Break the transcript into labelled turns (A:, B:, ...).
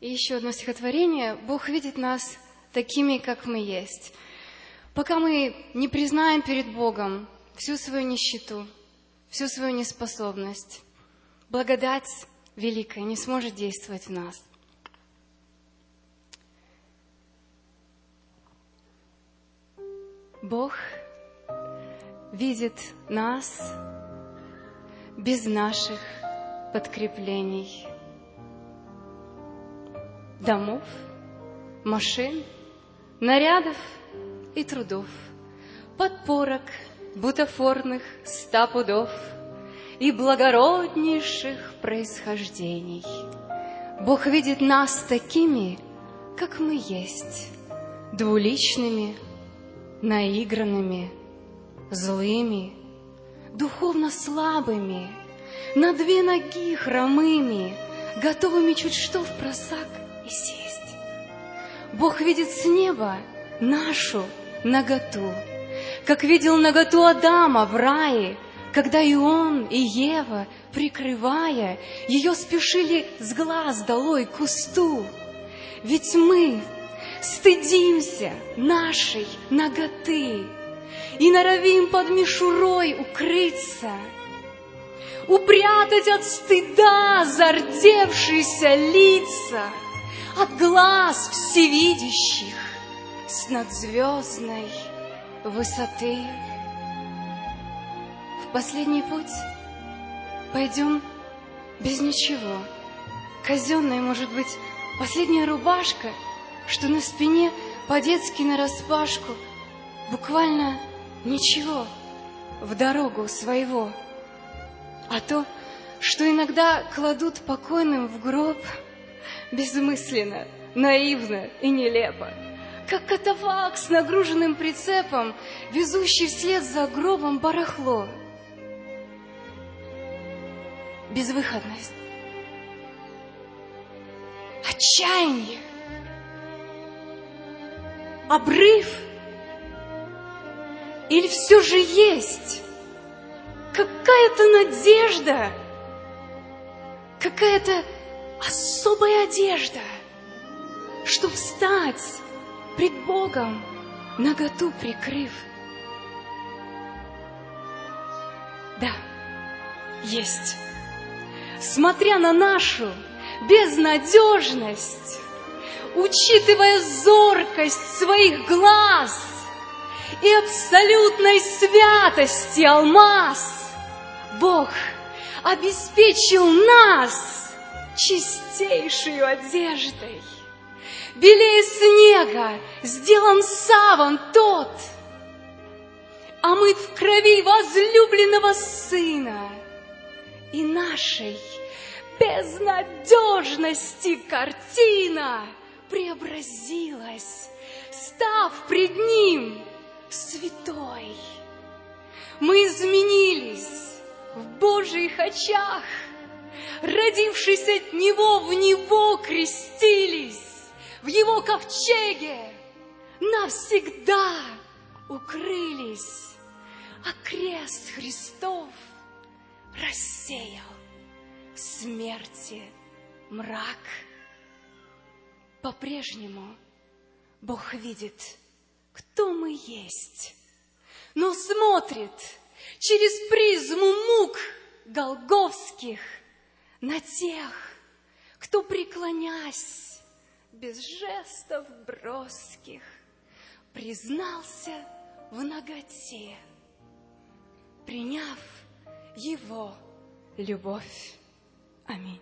A: И еще одно стихотворение. Бог видит нас такими, как мы есть. Пока мы не признаем перед Богом всю свою нищету, всю свою неспособность, благодать великая не сможет действовать в нас. Бог видит нас без наших подкреплений, домов, машин, нарядов и трудов, подпорок, бутафорных ста пудов и благороднейших происхождений. Бог видит нас такими, как мы есть, двуличными, наигранными, злыми, духовно слабыми, на две ноги хромыми, готовыми чуть что в просак и сесть. Бог видит с неба нашу наготу, как видел наготу Адама в рае, когда и он, и Ева, прикрывая, ее спешили с глаз долой кусту. Ведь мы стыдимся нашей наготы и норовим под мишурой укрыться, упрятать от стыда зардевшиеся лица от глаз всевидящих с надзвездной высоты. В последний путь пойдем без ничего. Казенная, может быть, последняя рубашка — что на спине по-детски нараспашку буквально ничего в дорогу своего. А то, что иногда кладут покойным в гроб, безмысленно, наивно и нелепо, как катафалк с нагруженным прицепом, везущий вслед за гробом барахло. Безвыходность. Отчаяние обрыв? Или все же есть какая-то надежда, какая-то особая одежда, чтобы встать пред Богом, наготу прикрыв? Да, есть. Смотря на нашу безнадежность, учитывая зоркость своих глаз и абсолютной святости алмаз, Бог обеспечил нас чистейшей одеждой. Белее снега сделан саван тот, омыт в крови возлюбленного сына и нашей безнадежности картина — преобразилась, став пред Ним святой. Мы изменились в Божьих очах, родившись от Него, в Него крестились, в Его ковчеге навсегда укрылись, а крест Христов рассеял смерти мрак. По-прежнему Бог видит, кто мы есть, но смотрит через призму мук голговских на тех, кто, преклонясь без жестов броских, признался в ноготе, приняв его любовь. Аминь.